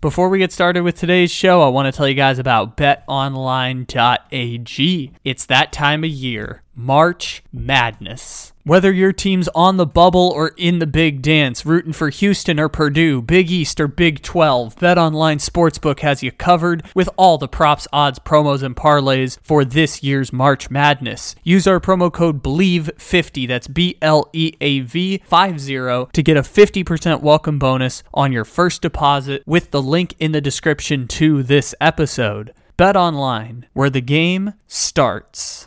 Before we get started with today's show, I want to tell you guys about betonline.ag. It's that time of year, March Madness. Whether your team's on the bubble or in the big dance, rooting for Houston or Purdue, Big East or Big 12, BetOnline Sportsbook has you covered with all the props, odds, promos, and parlays for this year's March Madness. Use our promo code BLEAV50, that's B L E A V 50, to get a 50% welcome bonus on your first deposit with the link in the description to this episode. BetOnline, where the game starts.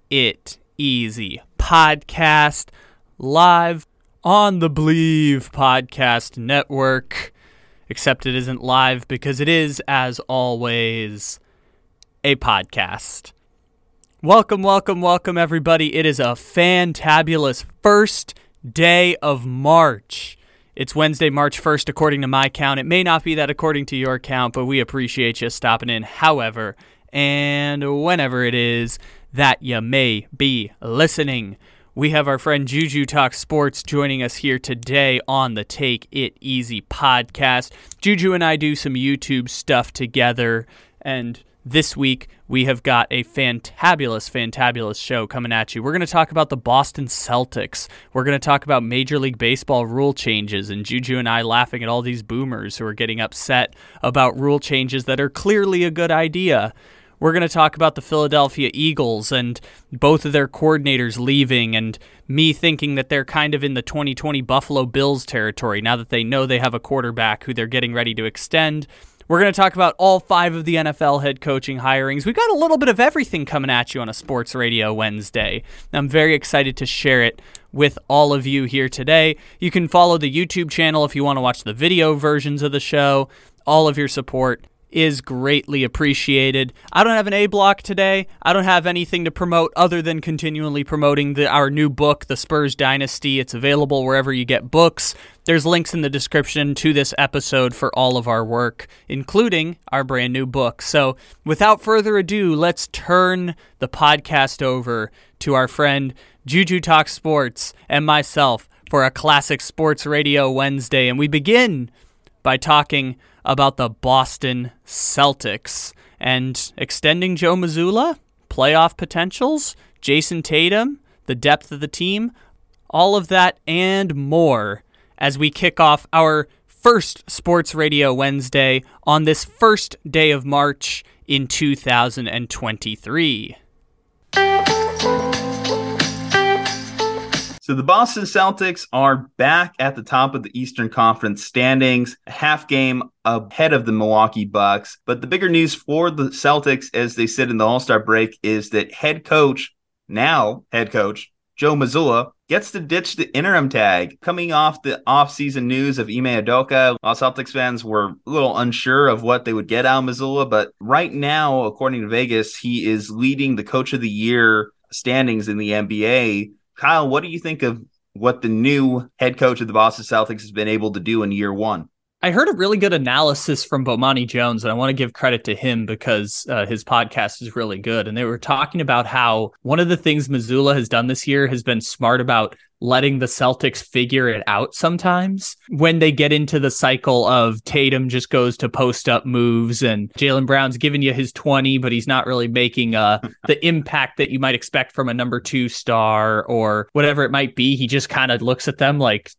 It Easy podcast live on the Bleav Podcast Network. Except it isn't live because it is, as always, a podcast. Welcome, welcome, welcome, everybody. It is a fantabulous first day of March. It's Wednesday, March 1st, according to my count. It may not be that according to your count, but we appreciate you stopping in. However, and whenever it is that you may be listening. We have our friend Juju Talk Sports joining us here today on the Take It Easy podcast. Juju and I do some YouTube stuff together, and this week we have got a fantabulous, fantabulous show coming at you. We're going to talk about the Boston Celtics. We're going to talk about Major League Baseball rule changes, and Juju and I laughing at all these boomers who are getting upset about rule changes that are clearly a good idea. We're going to talk about the Philadelphia Eagles and both of their coordinators leaving, and me thinking that they're kind of in the 2020 Buffalo Bills territory now that they know they have a quarterback who they're getting ready to extend. We're going to talk about all five of the NFL head coaching hirings. We've got a little bit of everything coming at you on a Sports Radio Wednesday. I'm very excited to share it with all of you here today. You can follow the YouTube channel if you want to watch the video versions of the show. All of your support is greatly appreciated. I don't have an A block today. I don't have anything to promote other than continually promoting the, our new book, The Spurs Dynasty. It's available wherever you get books. There's links in the description to this episode for all of our work, including our brand new book. So, without further ado, let's turn the podcast over to our friend Juju Talk Sports and myself for a classic sports radio Wednesday. And we begin by talking about the Boston Celtics and extending Joe Mazzulla, playoff potentials, Jayson Tatum, the depth of the team, all of that and more as we kick off our first Sports Radio Wednesday on this first day of March in 2023. So the Boston Celtics are back at the top of the Eastern Conference standings, a half game ahead of the Milwaukee Bucks. But the bigger news for the Celtics as they sit in the All-Star break is that head coach, now head coach, Joe Mazzulla, gets to ditch the interim tag. Coming off the offseason news of Ime Udoka, all Celtics fans were a little unsure of what they would get out of Mazzulla, but right now, according to Vegas, he is leading the coach of the year standings in the NBA Kyle, what do you think of what the new head coach of the Boston Celtics has been able to do in year one? I heard a really good analysis from Bomani Jones, and I want to give credit to him because uh, his podcast is really good. And they were talking about how one of the things Mazzulla has done this year has been smart about letting the Celtics figure it out sometimes when they get into the cycle of Tatum just goes to post up moves and Jaylen Brown's giving you his 20, but he's not really making uh, the impact that you might expect from a number two star or whatever it might be. He just kind of looks at them like,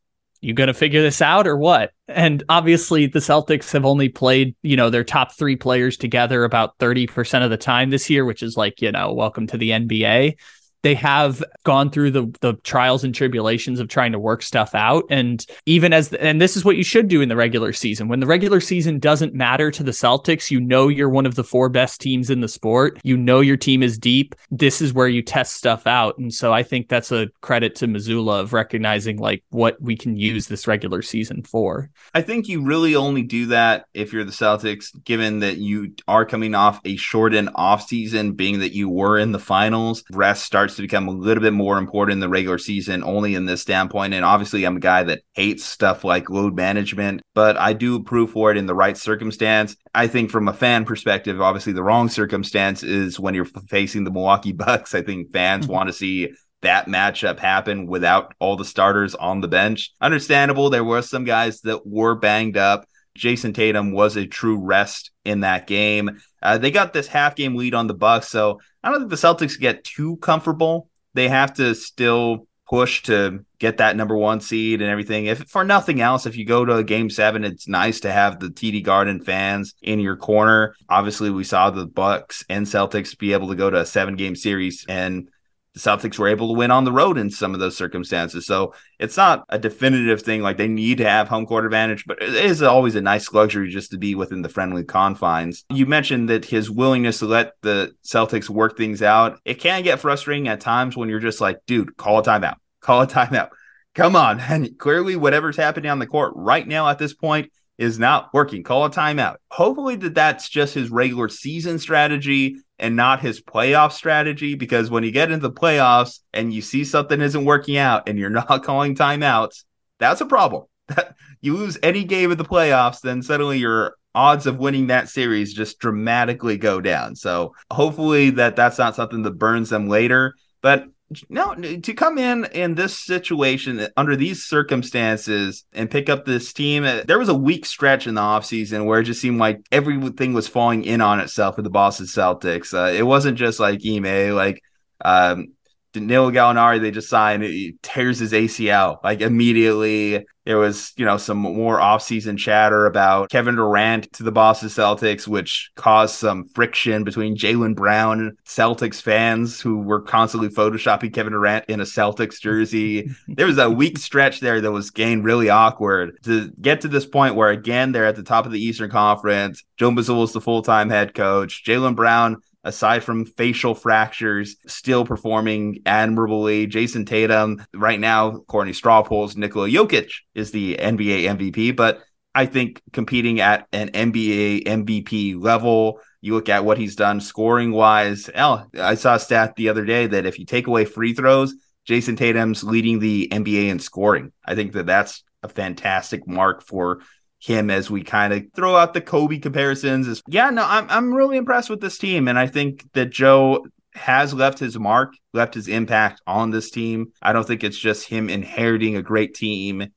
you going to figure this out or what? And obviously, the Celtics have only played, you know, their top three players together about 30% of the time this year, which is like, you know, welcome to the NBA. They have gone through the the trials and tribulations of trying to work stuff out. And even as the, and this is what you should do in the regular season. When the regular season doesn't matter to the Celtics you know you're one of the four best teams in the sport. You know your team is deep. This is where you test stuff out. And so I think that's a credit to Mazzulla of recognizing like what we can use this regular season for. I think you really only do that if you're the Celtics given that you are coming off a shortened off season being that you were in the finals. Rest starts to become a little bit more important in the regular season, only in this standpoint. And obviously, I'm a guy that hates stuff like load management, but I do approve for it in the right circumstance. I think from a fan perspective, obviously, the wrong circumstance is when you're facing the Milwaukee Bucks. I think fans mm-hmm. want to see that matchup happen without all the starters on the bench. Understandable. There were some guys that were banged up. Jayson Tatum was a true rest in that game. Uh, they got this half game lead on the Bucks, so I don't think the Celtics get too comfortable. They have to still push to get that number one seed and everything. If for nothing else, if you go to game seven, it's nice to have the TD Garden fans in your corner. Obviously, we saw the Bucks and Celtics be able to go to a seven game series and the Celtics were able to win on the road in some of those circumstances. So it's not a definitive thing like they need to have home court advantage, but it is always a nice luxury just to be within the friendly confines. You mentioned that his willingness to let the Celtics work things out. It can get frustrating at times when you're just like, dude, call a timeout, call a timeout. Come on. And clearly, whatever's happening on the court right now at this point is not working. Call a timeout. Hopefully, that that's just his regular season strategy and not his playoff strategy. Because when you get into the playoffs and you see something isn't working out and you're not calling timeouts, that's a problem. you lose any game of the playoffs, then suddenly your odds of winning that series just dramatically go down. So hopefully that that's not something that burns them later. But no, to come in in this situation under these circumstances and pick up this team, uh, there was a weak stretch in the offseason where it just seemed like everything was falling in on itself for the Boston Celtics. Uh, it wasn't just like Ime, like um, Danilo Gallinari, they just signed, he tears his ACL like immediately. There was, you know, some more offseason chatter about Kevin Durant to the Boston Celtics, which caused some friction between Jaylen Brown Celtics fans who were constantly photoshopping Kevin Durant in a Celtics jersey. there was a weak stretch there that was getting really awkward to get to this point where, again, they're at the top of the Eastern Conference. Joe Mazzulla is the full time head coach. Jaylen Brown aside from facial fractures, still performing admirably. Jayson Tatum, right now, Courtney to straw polls, Nikola Jokic is the NBA MVP, but I think competing at an NBA MVP level, you look at what he's done scoring wise. I saw a stat the other day that if you take away free throws, Jayson Tatum's leading the NBA in scoring. I think that that's a fantastic mark for him as we kind of throw out the Kobe comparisons. Is yeah, no, I'm I'm really impressed with this team, and I think that Joe has left his mark, left his impact on this team. I don't think it's just him inheriting a great team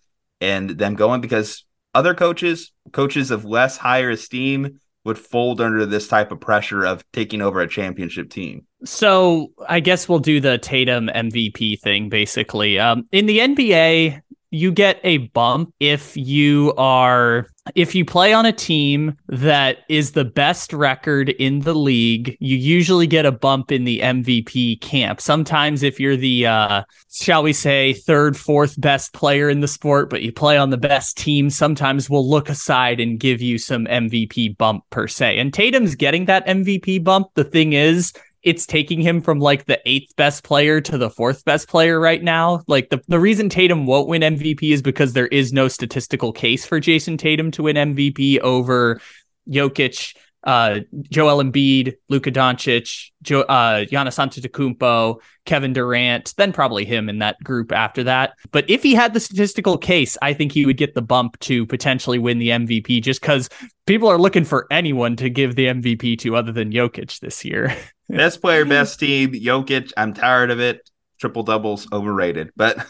and them going because other coaches, coaches of less higher esteem, would fold under this type of pressure of taking over a championship team. So I guess we'll do the Tatum MVP thing basically. Um, in the NBA, you get a bump if you are if you play on a team that is the best record in the league, you usually get a bump in the MVP camp. Sometimes if you're the uh shall we say third, fourth best player in the sport, but you play on the best team, sometimes we'll look aside and give you some MVP bump per se. And Tatum's getting that MVP bump. The thing is, it's taking him from like the eighth best player to the fourth best player right now. Like the, the reason Tatum won't win MVP is because there is no statistical case for Jayson Tatum to win MVP over Jokic, uh, Joel Embiid, Luka Doncic, jo- uh, Giannis Antetokounmpo, Kevin Durant, then probably him in that group after that. But if he had the statistical case, I think he would get the bump to potentially win the MVP just because people are looking for anyone to give the MVP to other than Jokic this year. best player, best team, Jokic. I'm tired of it. Triple doubles overrated, but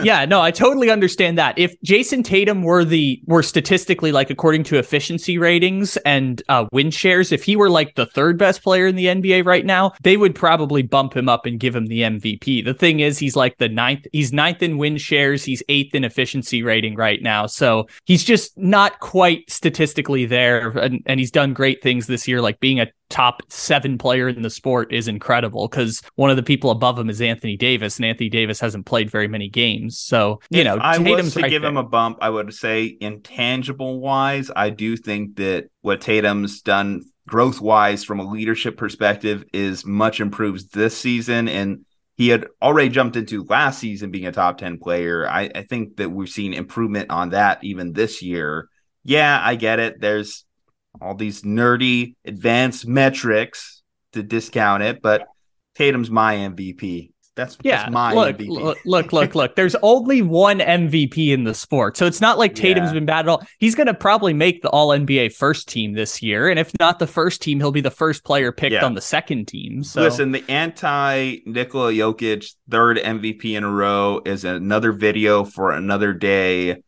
yeah, no, I totally understand that. If Jayson Tatum were the were statistically like according to efficiency ratings and uh, win shares, if he were like the third best player in the NBA right now, they would probably bump him up and give him the MVP. The thing is, he's like the ninth. He's ninth in win shares. He's eighth in efficiency rating right now. So he's just not quite statistically there, and, and he's done great things this year, like being a top seven player in the sport is incredible because one of the people above him is Anthony Davis, and Anthony Davis hasn't played very many games. So you if know, I Tatum's was to right give there. him a bump, I would say intangible wise, I do think that what Tatum's done growth wise from a leadership perspective is much improved this season and he had already jumped into last season being a top 10 player. I, I think that we've seen improvement on that even this year. Yeah, I get it. There's all these nerdy advanced metrics to discount it, but Tatum's my MVP. That's, Yeah, that's my look, MVP. look, look, look, look. There's only one MVP in the sport, so it's not like Tatum's Yeah. been bad at all. He's going to probably make the All NBA first team this year, and if not the first team, he'll be the first player picked Yeah. on the second team. So Listen, the anti Nikola Jokic third MVP in a row is another video for another day.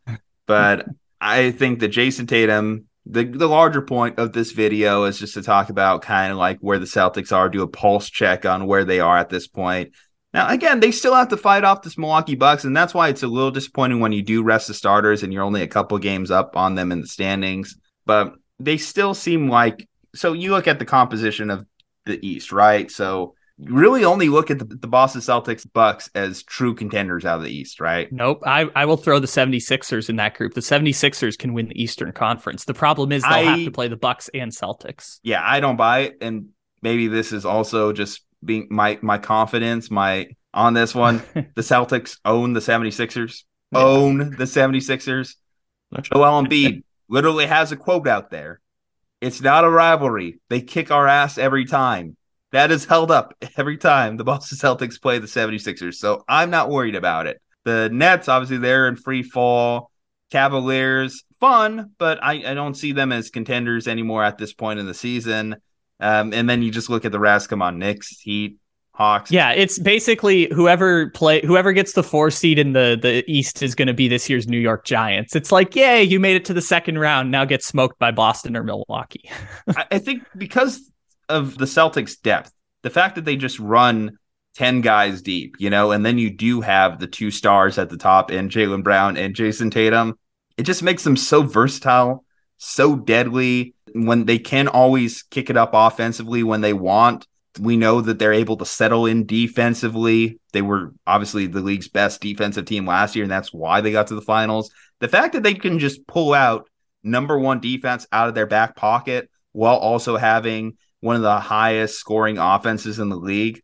But I think that Jayson Tatum, the, the larger point of this video is just to talk about kind of like where the Celtics are, do a pulse check on where they are at this point. Now, again, they still have to fight off this Milwaukee Bucks, and that's why it's a little disappointing when you do rest the starters and you're only a couple games up on them in the standings. But they still seem like so. You look at the composition of the East, right? So really only look at the, the Boston Celtics Bucks as true contenders out of the East, right? Nope. I, I will throw the 76ers in that group. The 76ers can win the Eastern Conference. The problem is they'll have to play the Bucks and Celtics. Yeah, I don't buy it, and maybe this is also just being my my confidence, my on this one. the Celtics own the 76ers, Yeah. own the 76ers. Joel Embiid literally has a quote out there. It's not a rivalry. They kick our ass every time. That is held up every time the Boston Celtics play the 76ers. So I'm not worried about it. The Nets, obviously, they're in free fall. Cavaliers, fun, but I, I don't see them as contenders anymore at this point in the season. Um, and then you just look at the rest. On, Knicks, Heat, Hawks. Yeah, it's basically whoever play whoever gets the four seed in the the East is going to be this year's New York Giants. It's like, yay, you made it to the second round. Now get smoked by Boston or Milwaukee. I think because of the Celtics' depth, the fact that they just run 10 guys deep, you know, and then you do have the two stars at the top and Jaylen Brown and Jayson Tatum, it just makes them so versatile, so deadly when they can always kick it up offensively when they want. We know that they're able to settle in defensively. They were obviously the league's best defensive team last year, and that's why they got to the finals. The fact that they can just pull out number one defense out of their back pocket while also having one of the highest scoring offenses in the league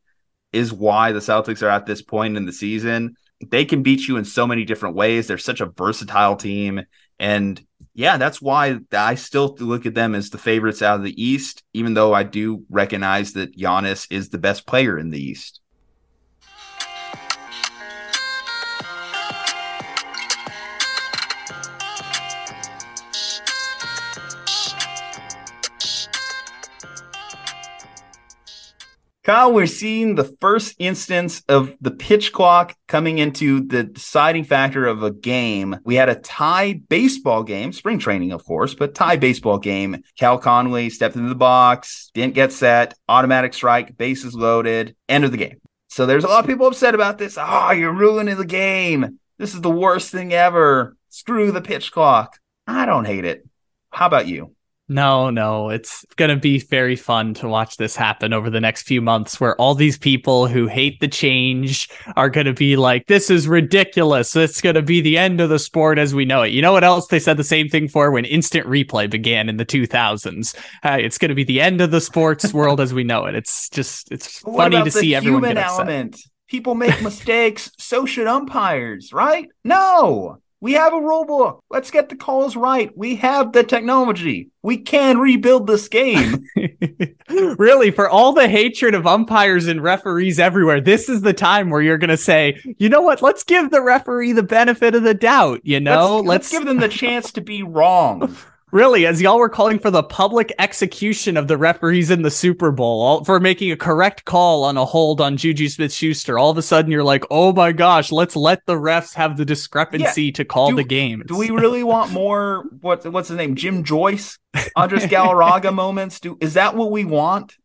is why the Celtics are at this point in the season. They can beat you in so many different ways. They're such a versatile team. And yeah, that's why I still look at them as the favorites out of the East, even though I do recognize that Giannis is the best player in the East. Kyle, we're seeing the first instance of the pitch clock coming into the deciding factor of a game. We had a tie baseball game, spring training, of course, but tie baseball game. Cal Conley stepped into the box, didn't get set, automatic strike, bases loaded, end of the game. So there's a lot of people upset about this. Oh, you're ruining the game. This is the worst thing ever. Screw the pitch clock. I don't hate it. How about you? No, no, it's going to be very fun to watch this happen over the next few months where all these people who hate the change are going to be like, this is ridiculous. It's going to be the end of the sport as we know it. You know what else they said the same thing for when instant replay began in the 2000s? Uh, it's going to be the end of the sports world as we know it. It's just, it's funny to see everyone human get upset. element. People make mistakes. so should umpires, right? No. We have a rule book. Let's get the calls right. We have the technology. We can rebuild this game. really, for all the hatred of umpires and referees everywhere, this is the time where you're going to say, you know what? Let's give the referee the benefit of the doubt. You know, let's, let's give them the chance to be wrong. Really, as y'all were calling for the public execution of the referees in the Super Bowl all, for making a correct call on a hold on Juju Smith Schuster, all of a sudden you're like, oh my gosh, let's let the refs have the discrepancy to call Do- the game. Do we really want more? What what's his name? Jim Joyce, Andres Galarraga moments? Do is that what we want?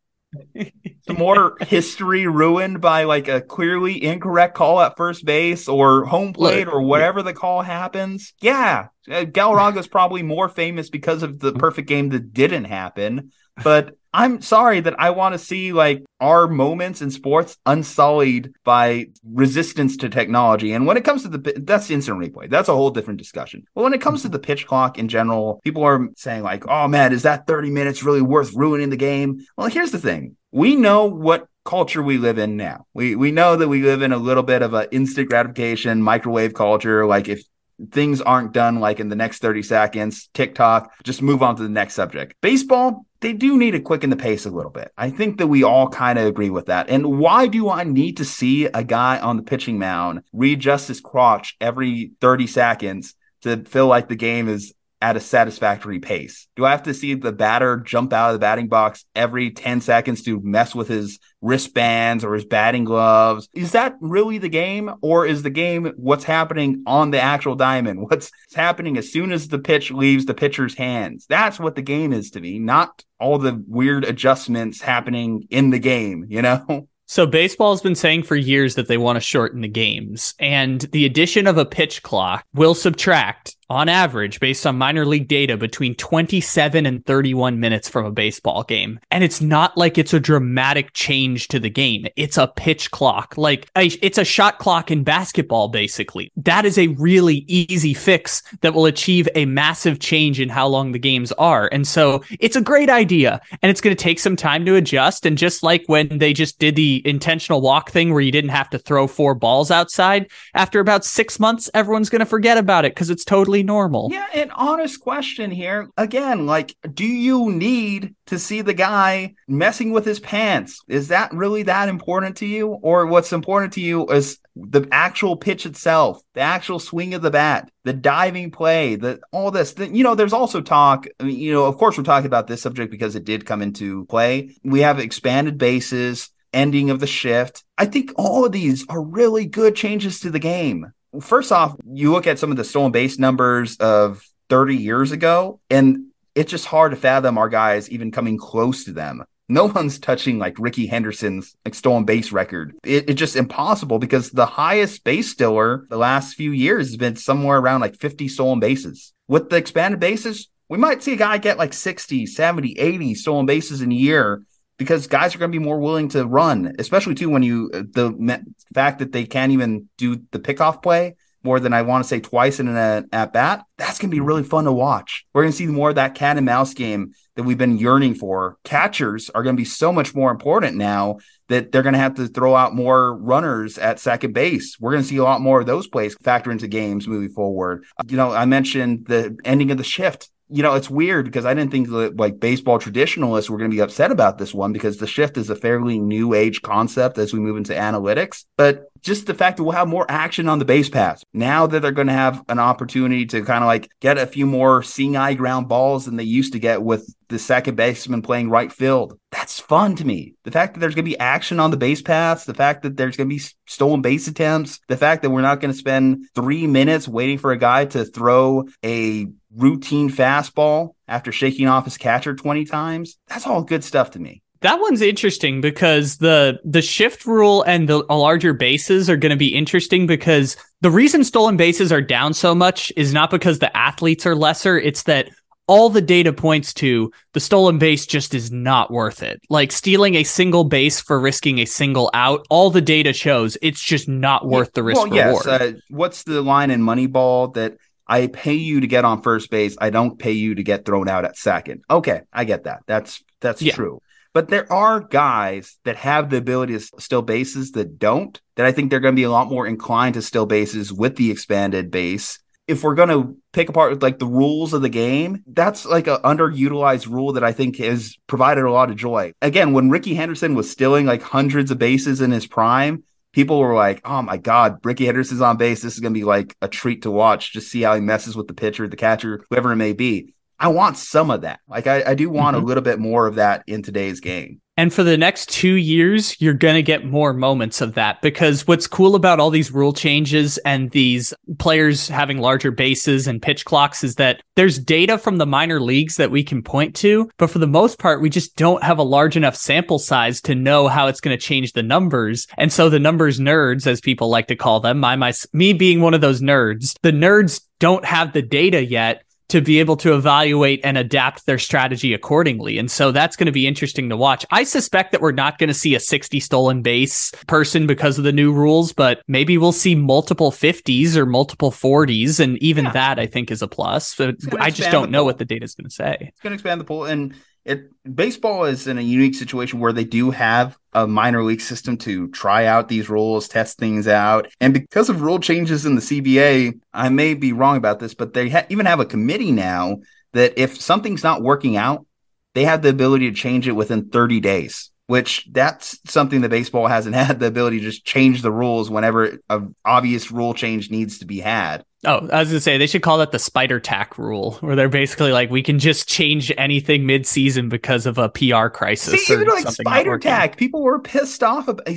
Some more history ruined by like a clearly incorrect call at first base or home plate Look, or whatever the call happens. Yeah, uh, Galarraga is probably more famous because of the perfect game that didn't happen. but I'm sorry that I want to see like our moments in sports unsullied by resistance to technology. And when it comes to the that's instant replay. That's a whole different discussion. But when it comes to the pitch clock in general, people are saying like, "Oh man, is that 30 minutes really worth ruining the game?" Well, here's the thing. We know what culture we live in now. We we know that we live in a little bit of an instant gratification microwave culture. Like if things aren't done like in the next 30 seconds, TikTok, just move on to the next subject. Baseball, they do need to quicken the pace a little bit. I think that we all kind of agree with that. And why do I need to see a guy on the pitching mound readjust his crotch every 30 seconds to feel like the game is at a satisfactory pace? Do I have to see the batter jump out of the batting box every 10 seconds to mess with his wristbands or his batting gloves? Is that really the game? Or is the game what's happening on the actual diamond? What's happening as soon as the pitch leaves the pitcher's hands? That's what the game is to me, not all the weird adjustments happening in the game, you know? So baseball's been saying for years that they want to shorten the games, and the addition of a pitch clock will subtract on average, based on minor league data, between 27 and 31 minutes from a baseball game. And it's not like it's a dramatic change to the game. It's a pitch clock. Like it's a shot clock in basketball, basically. That is a really easy fix that will achieve a massive change in how long the games are. And so it's a great idea and it's going to take some time to adjust. And just like when they just did the intentional walk thing where you didn't have to throw four balls outside, after about six months, everyone's going to forget about it because it's totally normal. Yeah, an honest question here. Again, like, do you need to see the guy messing with his pants? Is that really that important to you? Or what's important to you is the actual pitch itself, the actual swing of the bat, the diving play, the all this. The, you know, there's also talk. I mean, you know, of course, we're talking about this subject because it did come into play. We have expanded bases, ending of the shift. I think all of these are really good changes to the game first off, you look at some of the stolen base numbers of 30 years ago, and it's just hard to fathom our guys even coming close to them. No one's touching like Rickey Henderson's like stolen base record. It, it's just impossible because the highest base stealer the last few years has been somewhere around like 50 stolen bases. With the expanded bases, we might see a guy get like 60, 70, 80 stolen bases in a year because guys are going to be more willing to run, especially too when you uh, the fact that they can't even do the pickoff play more than I want to say twice in an uh, at bat. That's going to be really fun to watch. We're going to see more of that cat and mouse game that we've been yearning for. Catchers are going to be so much more important now that they're going to have to throw out more runners at second base. We're going to see a lot more of those plays factor into games moving forward. You know, I mentioned the ending of the shift you know, it's weird because I didn't think that like baseball traditionalists were going to be upset about this one because the shift is a fairly new age concept as we move into analytics. But just the fact that we'll have more action on the base pass now that they're going to have an opportunity to kind of like get a few more seeing eye ground balls than they used to get with the second baseman playing right field. That's fun to me. The fact that there's going to be action on the base paths, the fact that there's going to be stolen base attempts, the fact that we're not going to spend three minutes waiting for a guy to throw a routine fastball after shaking off his catcher 20 times. That's all good stuff to me. That one's interesting because the the shift rule and the larger bases are going to be interesting because the reason stolen bases are down so much is not because the athletes are lesser, it's that all the data points to the stolen base just is not worth it. Like stealing a single base for risking a single out, all the data shows it's just not worth the risk well, yes. Uh, what's the line in Moneyball that I pay you to get on first base. I don't pay you to get thrown out at second. Okay, I get that. That's that's yeah. true. But there are guys that have the ability to steal bases that don't. That I think they're going to be a lot more inclined to steal bases with the expanded base. If we're going to pick apart like the rules of the game, that's like an underutilized rule that I think has provided a lot of joy. Again, when Rickey Henderson was stealing like hundreds of bases in his prime, people were like, "Oh my God, Rickey Henderson's on base. This is gonna be like a treat to watch. Just see how he messes with the pitcher, the catcher, whoever it may be." I want some of that. Like I, I do want mm-hmm. a little bit more of that in today's game. And for the next two years, you're going to get more moments of that because what's cool about all these rule changes and these players having larger bases and pitch clocks is that there's data from the minor leagues that we can point to. But for the most part, we just don't have a large enough sample size to know how it's going to change the numbers. And so the numbers nerds, as people like to call them, my, my, me being one of those nerds, the nerds don't have the data yet to be able to evaluate and adapt their strategy accordingly. And so that's going to be interesting to watch. I suspect that we're not going to see a 60 stolen base person because of the new rules, but maybe we'll see multiple 50s or multiple 40s. And even yeah. that, I think, is a plus. But I just don't know what the data is going to say. It's going to expand the pool. And it baseball is in a unique situation where they do have a minor league system to try out these rules, test things out, and because of rule changes in the CBA, I may be wrong about this, but they ha- even have a committee now that if something's not working out, they have the ability to change it within 30 days which that's something that baseball hasn't had the ability to just change the rules whenever an obvious rule change needs to be had. Oh, I was gonna say they should call that the spider tack rule, where they're basically like we can just change anything mid-season because of a PR crisis. See, even like spider tack, people were pissed off. About,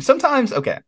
sometimes, okay,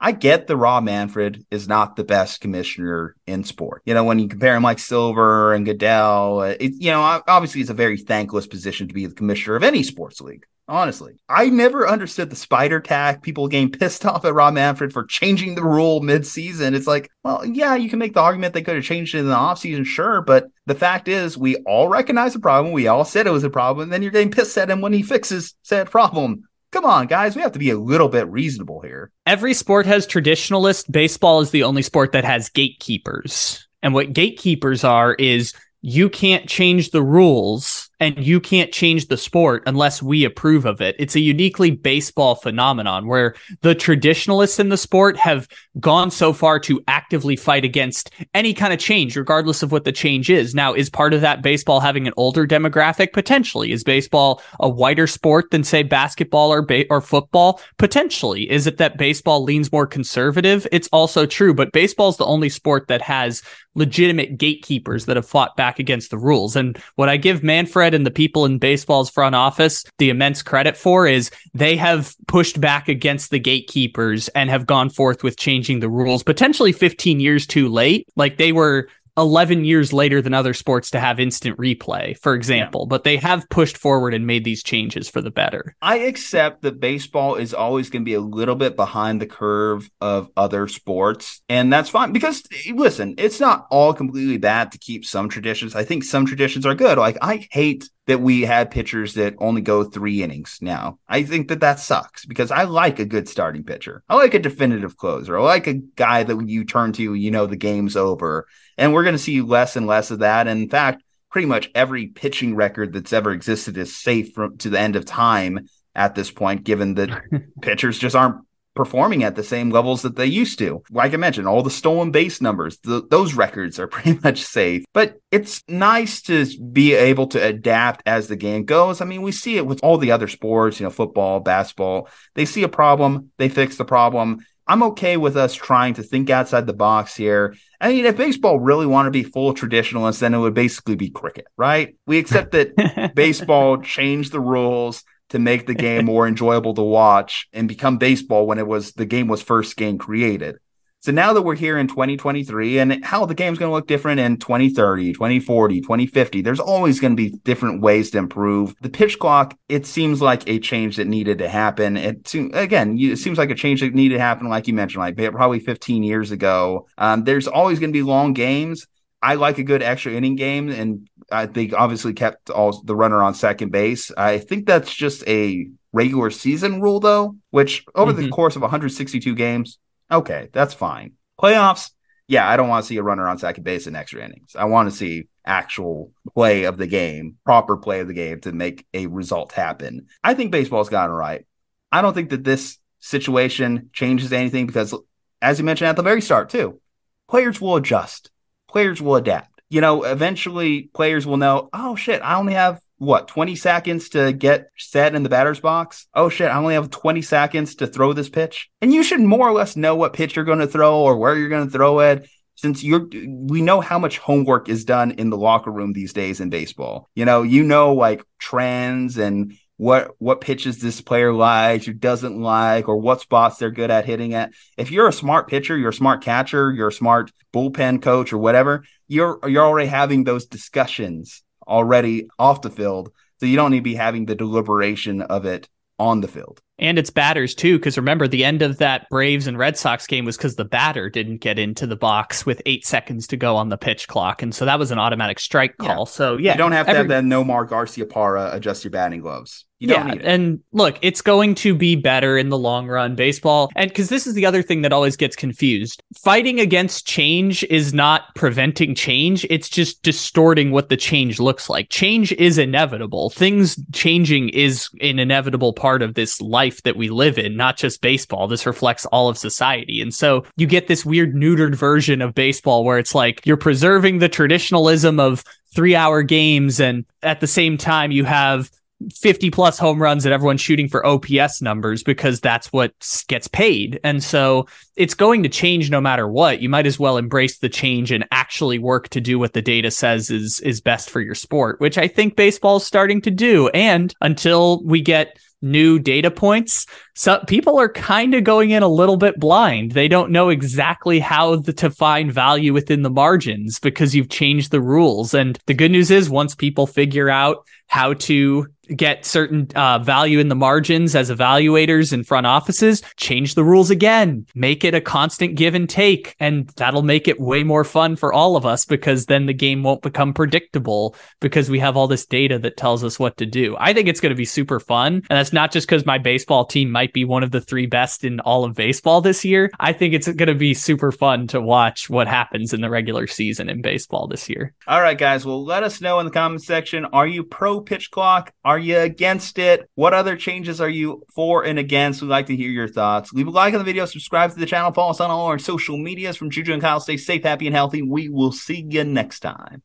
I get the Rob Manfred is not the best commissioner in sport. You know, when you compare him like Silver and Goodell, it, you know, obviously it's a very thankless position to be the commissioner of any sports league. Honestly, I never understood the spider tack. People getting pissed off at Rob Manfred for changing the rule mid-season. It's like, well, yeah, you can make the argument they could have changed it in the offseason, sure, but the fact is, we all recognize the problem. We all said it was a problem. And then you're getting pissed at him when he fixes said problem. Come on, guys, we have to be a little bit reasonable here. Every sport has traditionalists. Baseball is the only sport that has gatekeepers. And what gatekeepers are is you can't change the rules and you can't change the sport unless we approve of it. It's a uniquely baseball phenomenon where the traditionalists in the sport have gone so far to actively fight against any kind of change, regardless of what the change is. Now, is part of that baseball having an older demographic? Potentially. Is baseball a whiter sport than, say, basketball or, ba- or football? Potentially. Is it that baseball leans more conservative? It's also true, but baseball is the only sport that has legitimate gatekeepers that have fought back against the rules. And what I give Manfred and the people in baseball's front office the immense credit for is they have pushed back against the gatekeepers and have gone forth with changing the rules potentially 15 years too late. Like they were 11 years later than other sports to have instant replay, for example, yeah. but they have pushed forward and made these changes for the better. I accept that baseball is always going to be a little bit behind the curve of other sports, and that's fine because listen, it's not all completely bad to keep some traditions. I think some traditions are good. Like I hate that we had pitchers that only go three innings now. I think that that sucks because I like a good starting pitcher. I like a definitive closer. I like a guy that when you turn to, you know, the game's over. And we're going to see less and less of that. And in fact, pretty much every pitching record that's ever existed is safe from, to the end of time at this point, given that pitchers just aren't performing at the same levels that they used to. Like I mentioned, all the stolen base numbers, the, those records are pretty much safe. But it's nice to be able to adapt as the game goes. I mean, we see it with all the other sports, you know, football, basketball. They see a problem, they fix the problem. I'm okay with us trying to think outside the box here. I mean, if baseball really wanted to be full traditionalist, then it would basically be cricket, right? We accept that baseball changed the rules to make the game more enjoyable to watch and become baseball when it was the game was first game created. So now that we're here in 2023 and how the game's going to look different in 2030, 2040, 2050, there's always going to be different ways to improve. The pitch clock, it seems like a change that needed to happen. It again, it seems like a change that needed to happen, like you mentioned, like probably 15 years ago. Um, there's always going to be long games. I like a good extra inning game, and I think obviously kept all the runner on second base. I think that's just a regular season rule, though, which over mm-hmm. the course of 162 games, okay, that's fine. Playoffs, yeah, I don't want to see a runner on second base in extra innings. I want to see actual play of the game, proper play of the game to make a result happen. I think baseball's gotten right. I don't think that this situation changes anything because, as you mentioned at the very start, too, players will adjust players will adapt. You know, eventually players will know, oh shit, I only have what 20 seconds to get set in the batter's box. Oh shit, I only have 20 seconds to throw this pitch. And you should more or less know what pitch you're going to throw or where you're going to throw it since you're we know how much homework is done in the locker room these days in baseball. You know, you know like trends and what what pitches this player likes or doesn't like or what spots they're good at hitting at. If you're a smart pitcher, you're a smart catcher, you're a smart bullpen coach or whatever, you're you're already having those discussions already off the field. So you don't need to be having the deliberation of it on the field and its batters too because remember the end of that braves and red sox game was because the batter didn't get into the box with eight seconds to go on the pitch clock and so that was an automatic strike call yeah. so yeah you don't have to every- have that nomar garciaparra adjust your batting gloves yeah, and look, it's going to be better in the long run, baseball. And because this is the other thing that always gets confused fighting against change is not preventing change, it's just distorting what the change looks like. Change is inevitable. Things changing is an inevitable part of this life that we live in, not just baseball. This reflects all of society. And so you get this weird neutered version of baseball where it's like you're preserving the traditionalism of three hour games and at the same time you have 50 plus home runs and everyone's shooting for OPS numbers because that's what gets paid. And so it's going to change no matter what. You might as well embrace the change and actually work to do what the data says is is best for your sport, which I think baseball is starting to do. And until we get new data points, so people are kind of going in a little bit blind. They don't know exactly how the, to find value within the margins because you've changed the rules. And the good news is once people figure out how to get certain uh, value in the margins as evaluators in front offices, change the rules again, make it a constant give and take. And that'll make it way more fun for all of us because then the game won't become predictable because we have all this data that tells us what to do. I think it's going to be super fun. And that's not just because my baseball team might be one of the three best in all of baseball this year. I think it's going to be super fun to watch what happens in the regular season in baseball this year. All right, guys. Well, let us know in the comment section. Are you pro pitch clock? Are you against it? What other changes are you for and against? We'd like to hear your thoughts. Leave a like on the video, subscribe to the channel, follow us on all our social medias from Juju and Kyle. Stay safe, happy, and healthy. We will see you next time.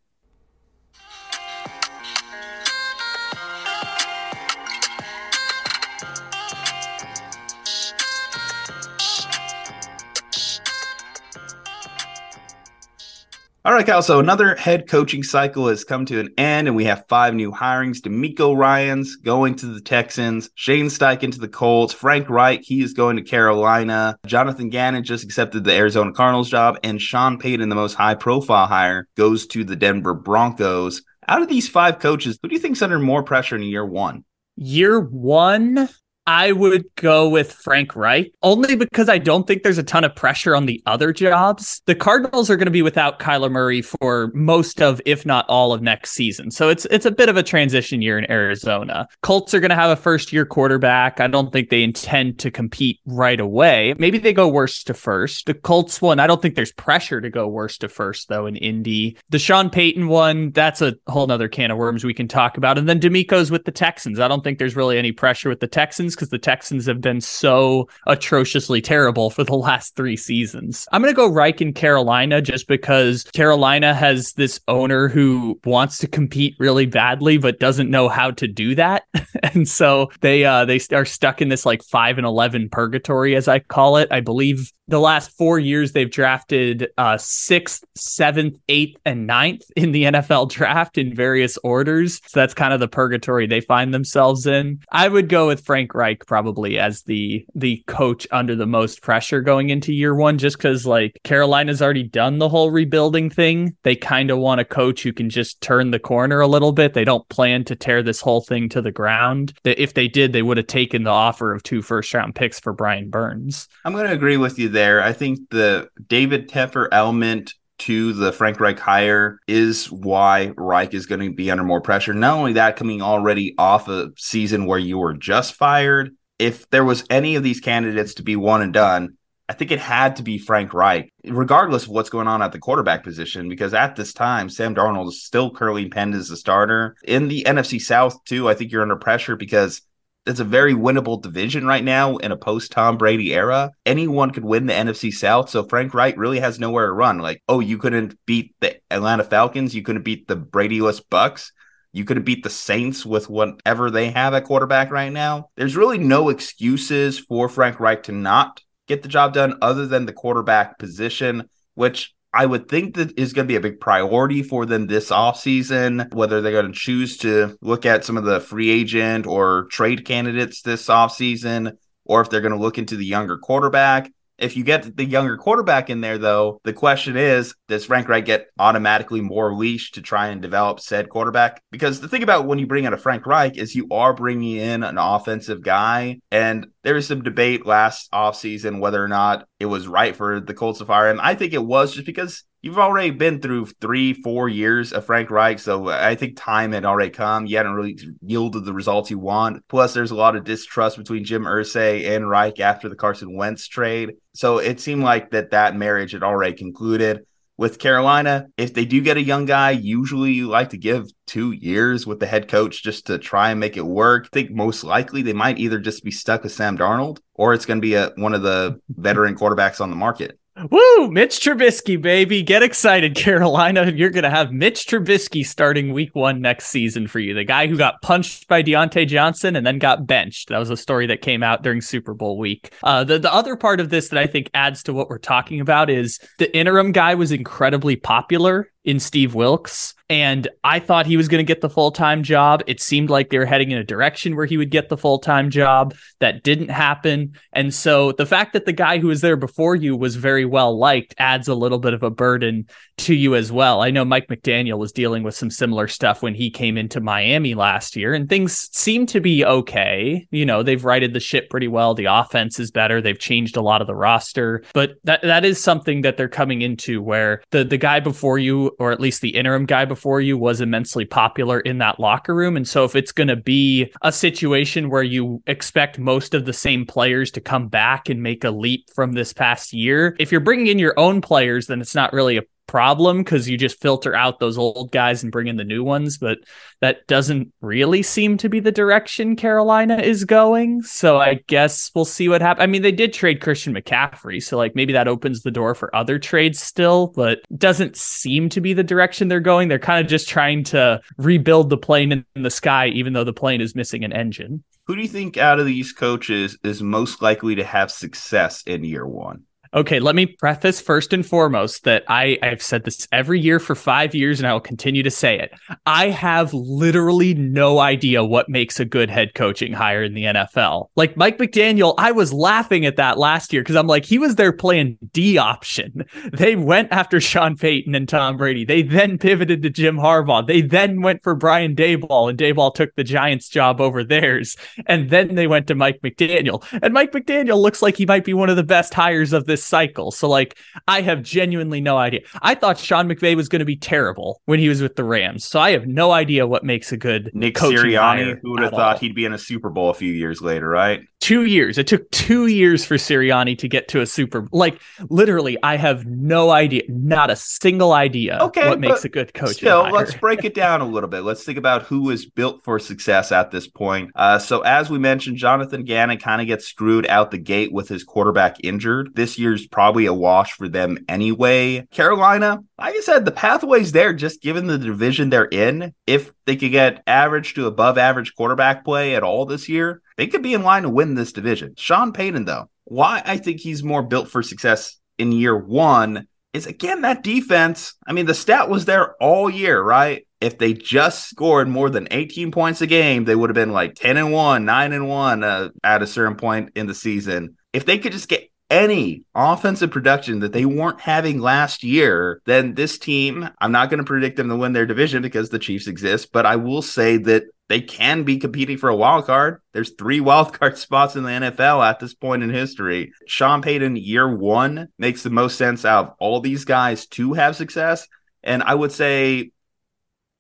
All right, Kyle. So another head coaching cycle has come to an end, and we have five new hirings. DeMeco Ryans going to the Texans, Shane Steichen to the Colts, Frank Reich, he is going to Carolina, Jonathan Gannon just accepted the Arizona Cardinals job, and Sean Payton, the most high profile hire, goes to the Denver Broncos. Out of these five coaches, who do you think's under more pressure in year one? Year one, I would go with Frank Reich only because I don't think there's a ton of pressure on the other jobs. The Cardinals are going to be without Kyler Murray for most of, if not all of next season. So it's it's a bit of a transition year in Arizona. Colts are going to have a first year quarterback. I don't think they intend to compete right away. Maybe they go worst to first. The Colts one, I don't think there's pressure to go worst to first though in Indy. The Sean Payton one, that's a whole nother can of worms we can talk about. And then DeMeco's with the Texans. I don't think there's really any pressure with the Texans because the Texans have been so atrociously terrible for the last three seasons. I'm going to go Reich in Carolina just because Carolina has this owner who wants to compete really badly but doesn't know how to do that, and so they uh, they are stuck in this like five and eleven purgatory, as I call it. I believe the last four years they've drafted uh, sixth, seventh, eighth, and ninth in the NFL draft in various orders. So that's kind of the purgatory they find themselves in. I would go with Frank Reich probably as the the coach under the most pressure going into year one, just because like Carolina's already done the whole rebuilding thing. They kind of want a coach who can just turn the corner a little bit. They don't plan to tear this whole thing to the ground. If they did, they would have taken the offer of two first round picks for Brian Burns. I'm going to agree with you there. I think the David Tepper element to the Frank Reich hire is why Reich is going to be under more pressure. Not only that, coming already off a season where you were just fired. If there was any of these candidates to be one and done, I think it had to be Frank Reich, regardless of what's going on at the quarterback position, because at this time, Sam Darnold is still currently penned as a starter. In the NFC South, too, I think you're under pressure because it's a very winnable division right now in a post Tom Brady era. Anyone could win the NFC South. So Frank Reich really has nowhere to run. Like, oh, you couldn't beat the Atlanta Falcons. You couldn't beat the Bradyless Bucks. You couldn't beat the Saints with whatever they have at quarterback right now. There's really no excuses for Frank Reich to not get the job done other than the quarterback position, which I would think that is going to be a big priority for them this offseason, whether they're going to choose to look at some of the free agent or trade candidates this offseason, or if they're going to look into the younger quarterback. If you get the younger quarterback in there, though, the question is does Frank Reich get automatically more leash to try and develop said quarterback? Because the thing about when you bring in a Frank Reich is you are bringing in an offensive guy. And there was some debate last offseason whether or not it was right for the Colts to fire him. I think it was just because you've already been through three, four years of Frank Reich. So I think time had already come. You hadn't really yielded the results you want. Plus, there's a lot of distrust between Jim Irsay and Reich after the Carson Wentz trade. So it seemed like that that marriage had already concluded. With Carolina, if they do get a young guy, usually you like to give two years with the head coach just to try and make it work. I think most likely they might either just be stuck with Sam Darnold or it's going to be a, one of the veteran quarterbacks on the market. Woo! Mitch Trubisky, baby. Get excited, Carolina. You're going to have Mitch Trubisky starting week one next season for you. The guy who got punched by Diontae Johnson and then got benched. That was a story that came out during Super Bowl week. Uh, the, the other part of this that I think adds to what we're talking about is the interim guy was incredibly popular in Steve Wilks. And I thought he was going to get the full time job. It seemed like they were heading in a direction where he would get the full time job. That didn't happen. And so the fact that the guy who was there before you was very well liked adds a little bit of a burden to you as well. I know Mike McDaniel was dealing with some similar stuff when he came into Miami last year, and things seem to be okay. You know, they've righted the ship pretty well. The offense is better. They've changed a lot of the roster, but that that is something that they're coming into where the the guy before you or at least the interim guy before you was immensely popular in that locker room. And so if it's going to be a situation where you expect most of the same players to come back and make a leap from this past year, if you're bringing in your own players, then it's not really a problem because you just filter out those old guys and bring in the new ones. But that doesn't really seem to be the direction Carolina is going. So I guess we'll see what happens. I mean, they did trade Christian McCaffrey. So like maybe that opens the door for other trades still, but doesn't seem to be the direction they're going. They're kind of just trying to rebuild the plane in the sky, even though the plane is missing an engine. Who do you think out of these coaches is most likely to have success in year one? Okay, let me preface first and foremost that I, I've said this every year for five years and I will continue to say it. I have literally no idea what makes a good head coaching hire in the NFL. Like Mike McDaniel, I was laughing at that last year because I'm like, he was there playing D option. They went after Sean Payton and Tom Brady. They then pivoted to Jim Harbaugh. They then went for Brian Daboll, and Daboll took the Giants job over theirs. And then they went to Mike McDaniel. And Mike McDaniel looks like he might be one of the best hires of this cycle. So like I have genuinely no idea. I thought Sean McVay was going to be terrible when he was with the Rams. So I have no idea what makes a good Nick Sirianni. Who would have thought all. he'd be in a Super Bowl a few years later, right? Two years. It took two years for Sirianni to get to a Super. Like literally, I have no idea, not a single idea. Okay, what makes a good coach? Still, let's break it down a little bit. Let's think about who is built for success at this point. Uh, so as we mentioned, Jonathan Gannon kind of gets screwed out the gate with his quarterback injured. This year's probably a wash for them anyway. Carolina, like I said, the pathway's there just given the division they're in. If they could get average to above average quarterback play at all this year, they could be in line to win this division. Sean Payton, though, why I think he's more built for success in year one is again that defense. I mean, the stat was there all year, right? If they just scored more than 18 points a game, they would have been like 10 and 1, 9 and 1 uh, at a certain point in the season. If they could just get any offensive production that they weren't having last year, then this team, I'm not going to predict them to win their division because the Chiefs exist, but I will say that they can be competing for a wild card. There's three wild card spots in the NFL at this point in history. Sean Payton, year one, makes the most sense out of all these guys to have success. And I would say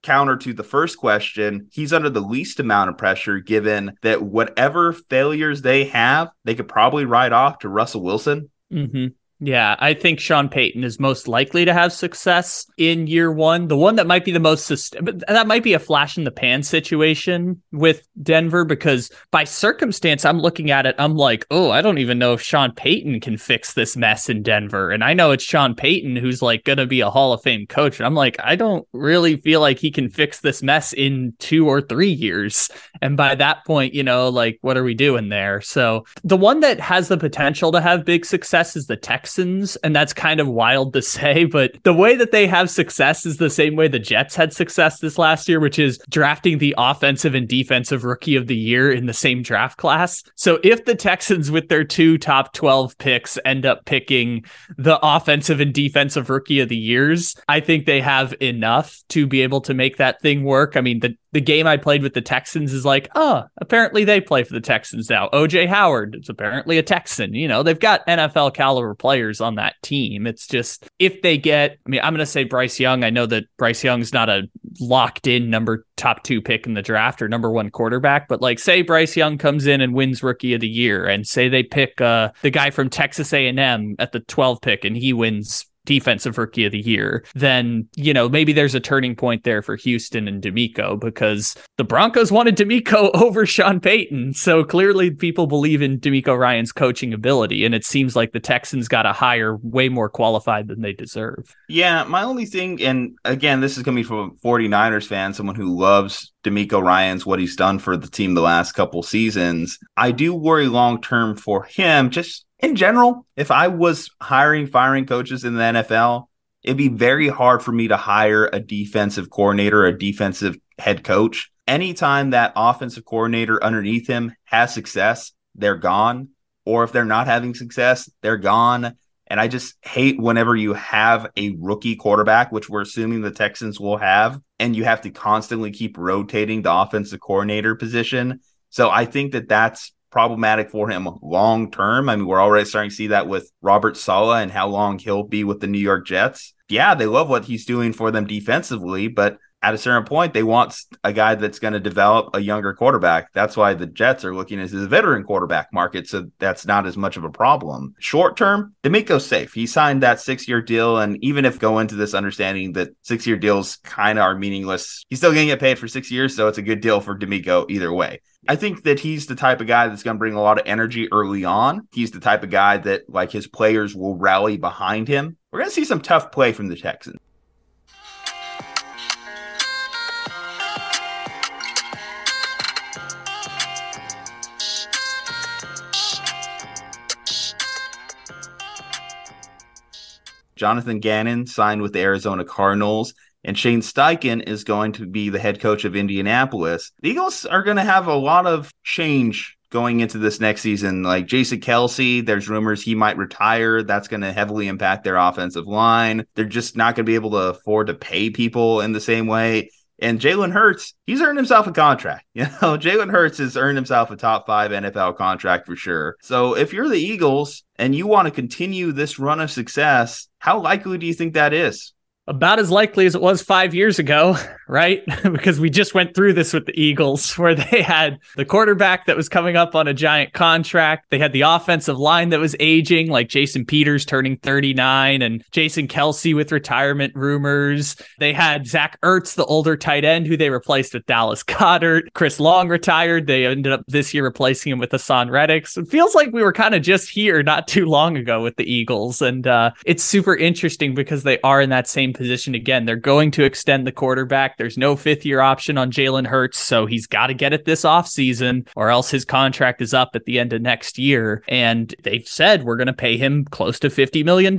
counter to the first question, he's under the least amount of pressure given that whatever failures they have, they could probably write off to Russell Wilson. Mm-hmm. Yeah, I think Sean Payton is most likely to have success in year one. The one that might be the most, that might be a flash in the pan situation with Denver because by circumstance, I'm looking at it, I'm like, oh, I don't even know if Sean Payton can fix this mess in Denver. And I know it's Sean Payton who's like going to be a Hall of Fame coach. And I'm like, I don't really feel like he can fix this mess in two or three years. And by that point, you know, like, what are we doing there? So the one that has the potential to have big success is the Texans Texans, and that's kind of wild to say, but the way that they have success is the same way the Jets had success this last year, which is drafting the offensive and defensive rookie of the year in the same draft class. So if the Texans, with their two top 12 picks, end up picking the offensive and defensive rookie of the years, I think they have enough to be able to make that thing work. I mean, the the game I played with the Texans is like, oh, apparently they play for the Texans now. OJ Howard is apparently a Texan. You know, they've got NFL caliber players on that team. It's just if they get, I mean, I'm going to say Bryce Young. I know that Bryce Young's not a locked in number top two pick in the draft or number one quarterback, but like say Bryce Young comes in and wins rookie of the year and say they pick uh, the guy from Texas A&M at the 12 pick and he wins defensive rookie of the year, then, you know, maybe there's a turning point there for Houston and DeMeco because the Broncos wanted DeMeco over Sean Payton. So clearly people believe in DeMeco Ryans coaching ability. And it seems like the Texans got a hire way more qualified than they deserve. Yeah. My only thing, and again, this is coming from a 49ers fan, someone who loves DeMeco Ryans, what he's done for the team the last couple seasons. I do worry long term for him, just in general, if I was hiring, firing coaches in the NFL, it'd be very hard for me to hire a defensive coordinator, a defensive head coach. Anytime that offensive coordinator underneath him has success, they're gone. Or if they're not having success, they're gone. And I just hate whenever you have a rookie quarterback, which we're assuming the Texans will have, and you have to constantly keep rotating the offensive coordinator position. So I think that that's problematic for him long term. I mean, we're already starting to see that with Robert Saleh and how long he'll be with the New York Jets. Yeah, they love what he's doing for them defensively, but at a certain point, they want a guy that's going to develop a younger quarterback. That's why the Jets are looking at the veteran quarterback market. So that's not as much of a problem. Short term, DeMeco's safe. He signed that six year deal. And even if go into this understanding that six year deals kind of are meaningless, he's still going to get paid for six years. So it's a good deal for DeMeco either way. I think that he's the type of guy that's going to bring a lot of energy early on. He's the type of guy that, like, his players will rally behind him. We're going to see some tough play from the Texans. Jonathan Gannon signed with the Arizona Cardinals, and Shane Steichen is going to be the head coach of Indianapolis. The Eagles are going to have a lot of change going into this next season. Like Jason Kelce, there's rumors he might retire. That's going to heavily impact their offensive line. They're just not going to be able to afford to pay people in the same way. And Jalen Hurts, he's earned himself a contract. You know, Jalen Hurts has earned himself a top five NFL contract for sure. So if you're the Eagles and you want to continue this run of success, how likely do you think that is? About as likely as it was five years ago, right? because we just went through this with the Eagles, where they had the quarterback that was coming up on a giant contract. They had the offensive line that was aging, like Jason Peters turning 39 and Jason Kelce with retirement rumors. They had Zach Ertz, the older tight end, who they replaced with Dallas Goedert. Chris Long retired. They ended up this year replacing him with Haason Reddick. So it feels like we were kind of just here not too long ago with the Eagles. And uh, it's super interesting because they are in that same position again. They're going to extend the quarterback. There's no fifth year option on Jalen Hurts, so he's got to get it this offseason or else his contract is up at the end of next year. And they've said we're going to pay him close to $50 million.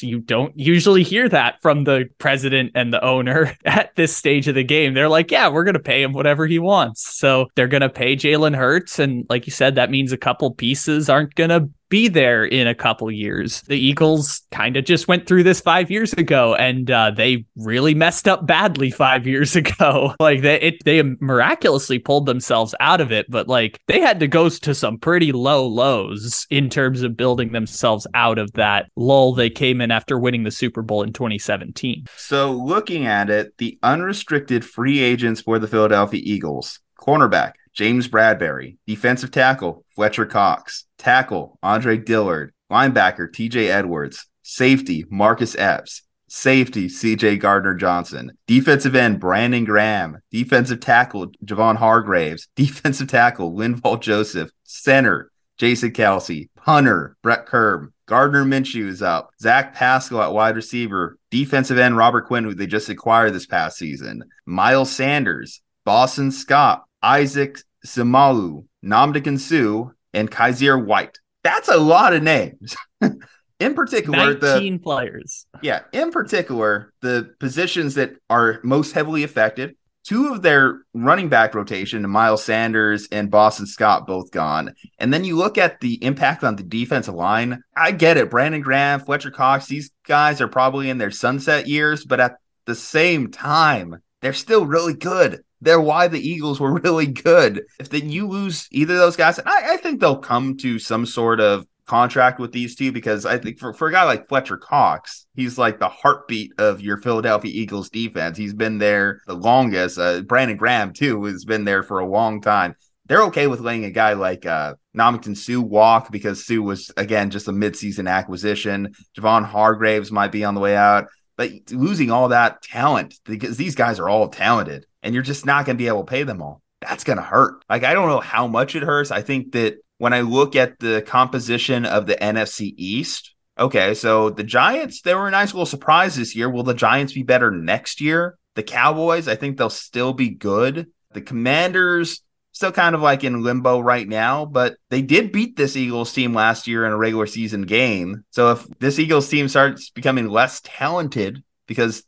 You don't usually hear that from the president and the owner at this stage of the game. They're like, yeah, we're going to pay him whatever he wants. So they're going to pay Jalen Hurts. And like you said, that means a couple pieces aren't going to be there in a couple years. The Eagles kind of just went through this five years ago, and uh, they really messed up badly five years ago. like they it, they miraculously pulled themselves out of it, but like they had to go to some pretty low lows in terms of building themselves out of that lull they came in after winning the Super Bowl in 2017. So looking at it, the unrestricted free agents for the Philadelphia Eagles, cornerback James Bradberry, defensive tackle Fletcher Cox, tackle Andre Dillard, linebacker TJ Edwards, safety Marcus Epps, safety CJ Gardner Johnson, defensive end Brandon Graham, defensive tackle Javon Hargraves, defensive tackle Linval Joseph, center Jason Kelce, punter Brett Kern, Gardner Minshew is up, Zach Pascal at wide receiver, defensive end Robert Quinn, who they just acquired this past season, Miles Sanders, Boston Scott, Isaac Seumalo, Ndamukong Suh, and Kyzir White. That's a lot of names. in particular, 19 the players. Yeah, in particular, the positions that are most heavily affected. Two of their running back rotation, Miles Sanders and Boston Scott, both gone. And then you look at the impact on the defensive line. I get it. Brandon Graham, Fletcher Cox, these guys are probably in their sunset years, but at the same time, they're still really good. They're why the Eagles were really good. If then you lose either of those guys, I, I think they'll come to some sort of contract with these two because I think for, for a guy like Fletcher Cox, he's like the heartbeat of your Philadelphia Eagles defense. He's been there the longest. Uh, Brandon Graham, too, has been there for a long time. They're okay with letting a guy like uh, Ndamukong Suh walk because Suh was, again, just a midseason acquisition. Javon Hargraves might be on the way out. But losing all that talent because these guys are all talented and you're just not going to be able to pay them all. That's going to hurt. Like, I don't know how much it hurts. I think that when I look at the composition of the NFC East, okay, so the Giants, they were a nice little surprise this year. Will the Giants be better next year? The Cowboys, I think they'll still be good. The Commanders, still kind of like in limbo right now, but they did beat this Eagles team last year in a regular season game. So if this Eagles team starts becoming less talented, because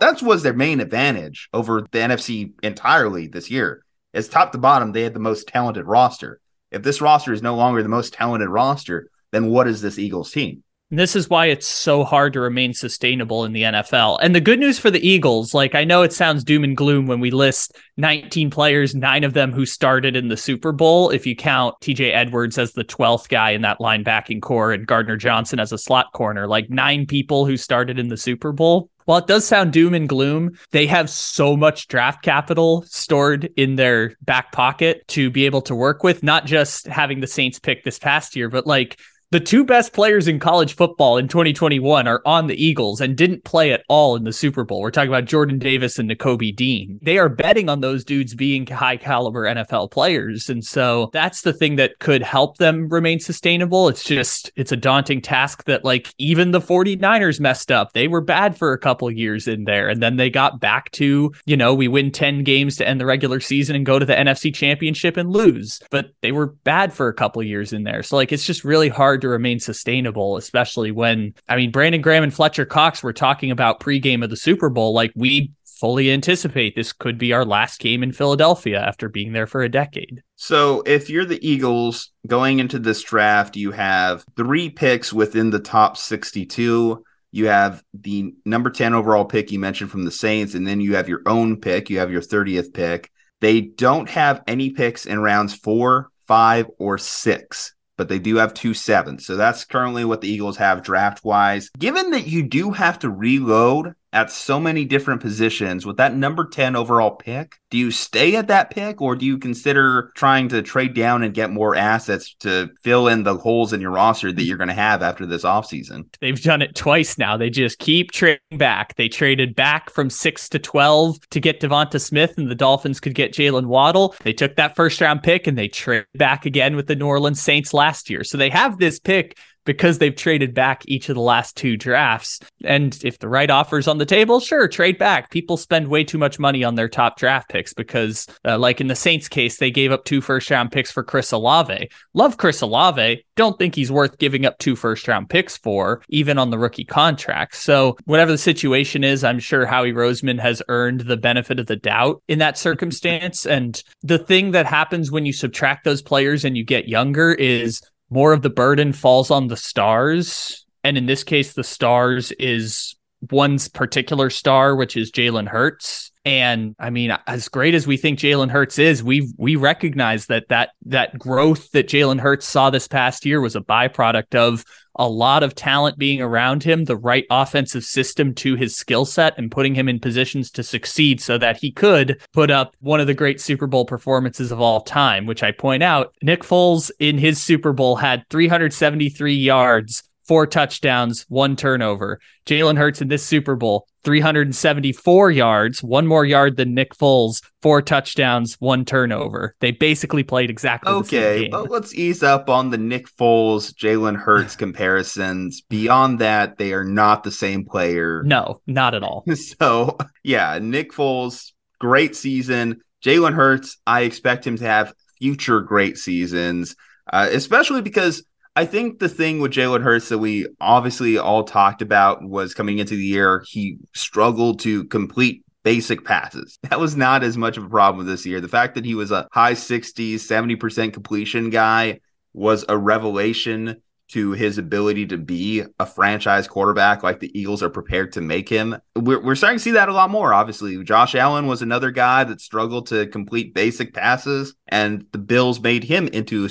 that was their main advantage over the NFC entirely this year, is top to bottom, they had the most talented roster. If this roster is no longer the most talented roster, then what is this Eagles team? This is why it's so hard to remain sustainable in the NFL. And the good news for the Eagles, like I know it sounds doom and gloom when we list 19 players, nine of them who started in the Super Bowl, if you count TJ Edwards as the 12th guy in that linebacking core and Gardner Johnson as a slot corner, like nine people who started in the Super Bowl. While it does sound doom and gloom, they have so much draft capital stored in their back pocket to be able to work with, not just having the Saints pick this past year, but like the two best players in college football in 2021 are on the Eagles and didn't play at all in the Super Bowl. We're talking about Jordan Davis and Nakobe Dean. They are betting on those dudes being high caliber NFL players. And so that's the thing that could help them remain sustainable. It's just, it's a daunting task that, like, even the 49ers messed up. They were bad for a couple years in there. And then they got back to, you know, we win 10 games to end the regular season and go to the NFC championship and lose. But they were bad for a couple years in there. So, like, it's just really hard to remain sustainable, especially when, I mean, Brandon Graham and Fletcher Cox were talking about pregame of the Super Bowl. Like, we fully anticipate this could be our last game in Philadelphia after being there for a decade. So, if you're the Eagles going into this draft, you have three picks within the top 62. You have the number 10 overall pick you mentioned from the Saints, and then you have your own pick. You have your 30th pick. They don't have any picks in rounds four, five, or six but they do have two sevens. So that's currently what the Eagles have draft wise. Given that you do have to reload at so many different positions with that number 10 overall pick, do you stay at that pick or do you consider trying to trade down and get more assets to fill in the holes in your roster that you're going to have after this offseason? They've done it twice now. They just keep trading back. They traded back from 6 to 12 to get Devonta Smith and the Dolphins could get Jaylen Waddle. They took that first round pick and they traded back again with the New Orleans Saints last year. So they have this pick because they've traded back each of the last two drafts. And if the right offer's on the table, sure, trade back. People spend way too much money on their top draft picks because, uh, like in the Saints case, they gave up two first round picks for Chris Olave. Love Chris Olave. Don't think he's worth giving up two first round picks for, even on the rookie contract. So, whatever the situation is, I'm sure Howie Roseman has earned the benefit of the doubt in that circumstance. And the thing that happens when you subtract those players and you get younger is more of the burden falls on the stars. And in this case, the stars is one's particular star, which is Jalen Hurts. And I mean, as great as we think Jalen Hurts is, we we recognize that that that growth that Jalen Hurts saw this past year was a byproduct of a lot of talent being around him, the right offensive system to his skill set, and putting him in positions to succeed so that he could put up one of the great Super Bowl performances of all time, which I point out. Nick Foles in his Super Bowl had 373 yards four touchdowns, one turnover. Jalen Hurts in this Super Bowl, 374 yards, one more yard than Nick Foles, four touchdowns, one turnover. They basically played exactly okay. but let's ease up on the Nick Foles, Jalen Hurts comparisons. Beyond that, they are not the same player. No, not at all. so, yeah, Nick Foles, great season. Jalen Hurts, I expect him to have future great seasons, uh, especially because I think the thing with Jalen Hurts that we obviously all talked about was coming into the year, he struggled to complete basic passes. That was not as much of a problem this year. The fact that he was a high 60s, 70% completion guy was a revelation to his ability to be a franchise quarterback like the Eagles are prepared to make him. We're, we're starting to see that a lot more, obviously. Josh Allen was another guy that struggled to complete basic passes, and the Bills made him into a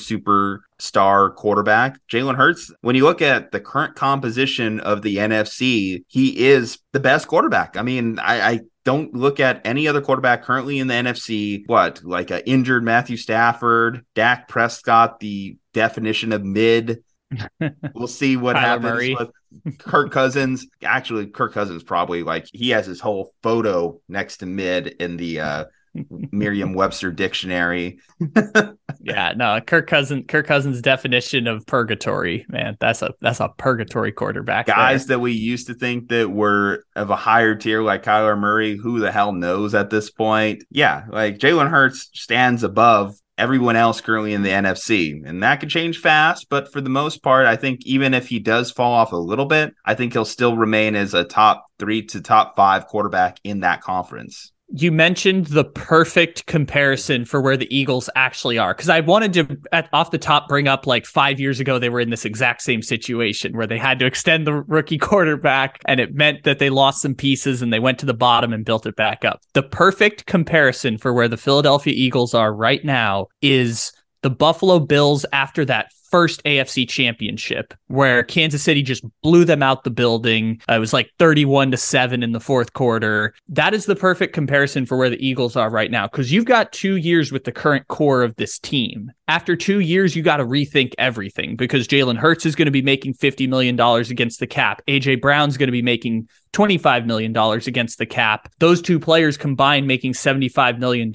superstar quarterback. Jalen Hurts, when you look at the current composition of the NFC, he is the best quarterback. I mean, I, I don't look at any other quarterback currently in the NFC. What, like an injured Matthew Stafford, Dak Prescott, the definition of mid. we'll see what happens with Kirk Cousins. Actually, Kirk Cousins probably like he has his whole photo next to mid in the uh Merriam-Webster dictionary. Yeah, no, Kirk Cousins. Kirk Cousins' definition of purgatory, man. That's a that's a purgatory quarterback. there. Guys that we used to think that were of a higher tier, like Kyler Murray, who the hell knows at this point? Yeah, like Jalen Hurts stands above everyone else currently in the NFC, and that could change fast. But for the most part, I think even if he does fall off a little bit, I think he'll still remain as a top three to top five quarterback in that conference. You mentioned the perfect comparison for where the Eagles actually are. Because I wanted to, at, off the top, bring up like five years ago, they were in this exact same situation where they had to extend the rookie quarterback, and it meant that they lost some pieces and they went to the bottom and built it back up. The perfect comparison for where the Philadelphia Eagles are right now is the Buffalo Bills after that first AFC championship where Kansas City just blew them out the building. Uh, it was like 31 to 7 in the fourth quarter. That is the perfect comparison for where the Eagles are right now cuz you've got 2 years with the current core of this team. After 2 years you got to rethink everything because Jalen Hurts is going to be making 50 million dollars against the cap. AJ Brown's going to be making $25 million against the cap. Those two players combined making $75 million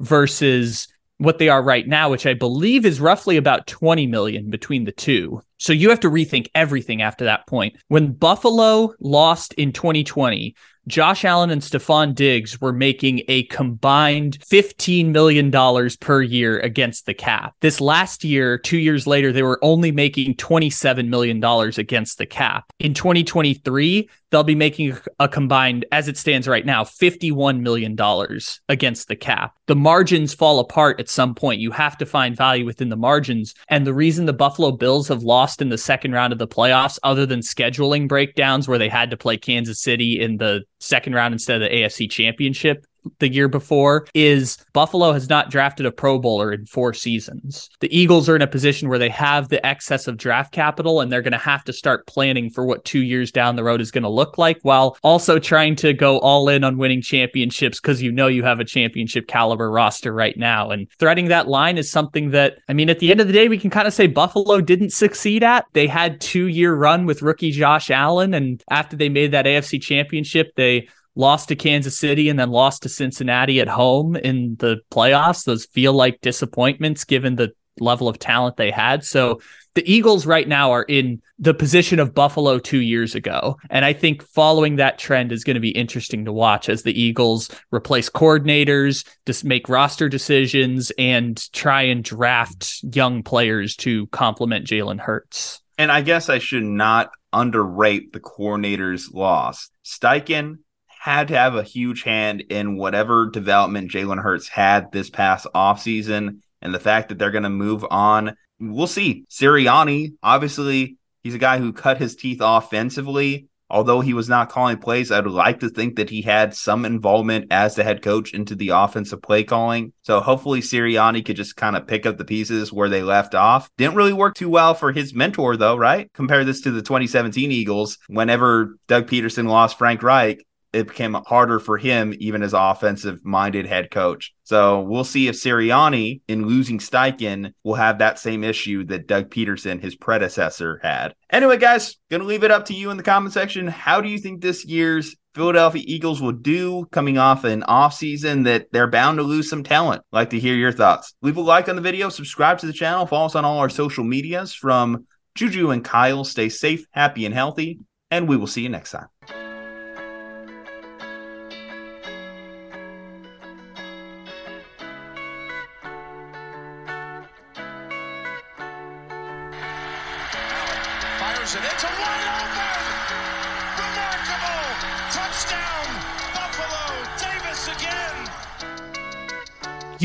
versus what they are right now, which I believe is roughly about 20 million between the two. So you have to rethink everything after that point. When Buffalo lost in 2020, Josh Allen and Stefon Diggs were making a combined $15 million per year against the cap. This last year, two years later, they were only making $27 million against the cap. In 2023, they'll be making a combined, as it stands right now, $51 million against the cap. The margins fall apart at some point. You have to find value within the margins. And the reason the Buffalo Bills have lost in the second round of the playoffs, other than scheduling breakdowns where they had to play Kansas City in the second round instead of the AFC championship, the year before is Buffalo has not drafted a Pro Bowler in four seasons. The Eagles are in a position where they have the excess of draft capital and they're going to have to start planning for what two years down the road is going to look like while also trying to go all in on winning championships because you know you have a championship caliber roster right now. And threading that line is something that, I mean, at the end of the day, we can kind of say Buffalo didn't succeed at. They had two year run with rookie Josh Allen. And after they made that AFC championship, they lost to Kansas City and then lost to Cincinnati at home in the playoffs. Those feel like disappointments given the level of talent they had. So the Eagles right now are in the position of Buffalo two years ago. And I think following that trend is going to be interesting to watch as the Eagles replace coordinators, just make roster decisions, and try and draft young players to complement Jalen Hurts. And I guess I should not underrate the coordinator's loss. Steichen had to have a huge hand in whatever development Jalen Hurts had this past offseason. And the fact that they're going to move on, we'll see. Sirianni, obviously, he's a guy who cut his teeth offensively. Although he was not calling plays, I'd like to think that he had some involvement as the head coach into the offensive play calling. So hopefully Sirianni could just kind of pick up the pieces where they left off. Didn't really work too well for his mentor, though, right? Compare this to the 2017 Eagles. Whenever Doug Pederson lost Frank Reich, it became harder for him, even as offensive minded head coach. So we'll see if Sirianni, in losing Steichen, will have that same issue that Doug Pederson, his predecessor, had. Anyway, guys, gonna leave it up to you in the comment section. How do you think this year's Philadelphia Eagles will do coming off an offseason that they're bound to lose some talent? Like to hear your thoughts. Leave a like on the video, subscribe to the channel, follow us on all our social medias. From Juju and Kyle, stay safe, happy, and healthy, and we will see you next time.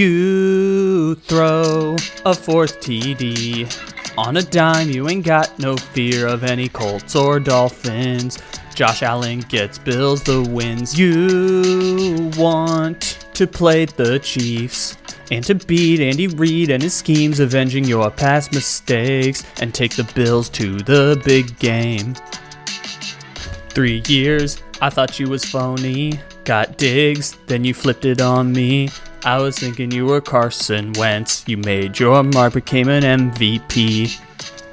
You throw a fourth TD. On a dime, you ain't got no fear of any Colts or Dolphins. Josh Allen gets Bills the wins. You want to play the Chiefs and to beat Andy Reid and his schemes, avenging your past mistakes and take the Bills to the big game. Three years, I thought you was phony. Got digs, then you flipped it on me. I was thinking you were Carson Wentz. You made your mark, became an MVP.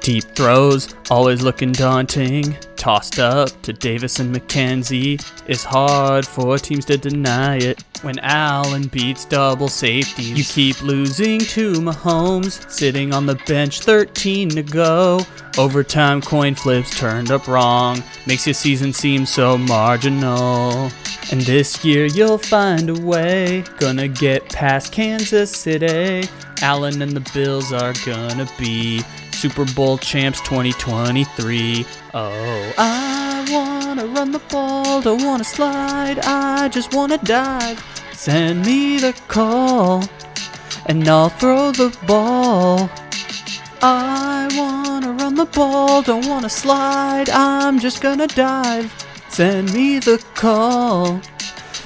Deep throws, always looking daunting. Tossed up to Davis and McKenzie. It's hard for teams to deny it. When Allen beats double safeties, you keep losing to Mahomes. Sitting on the bench, 13 to go. Overtime coin flips turned up wrong. Makes your season seem so marginal. And this year you'll find a way. Gonna get past Kansas City. Allen and the Bills are gonna be Super Bowl champs 2023. Oh, I wanna run the ball, don't wanna slide, I just wanna dive. Send me the call, and I'll throw the ball. I wanna run the ball, don't wanna slide, I'm just gonna dive. Send me the call,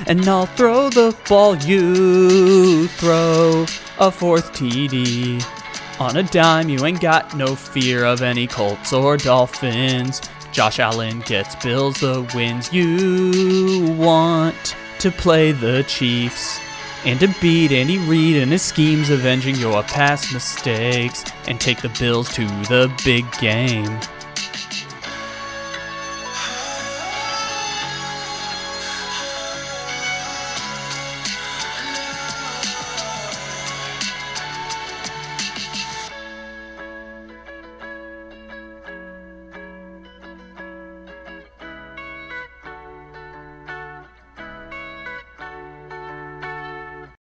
and I'll throw the ball. You throw a fourth TD. On a dime, you ain't got no fear of any Colts or Dolphins. Josh Allen gets Bills the wins. You want to play the Chiefs and to beat Andy Reid and his schemes, avenging your past mistakes and take the Bills to the big game.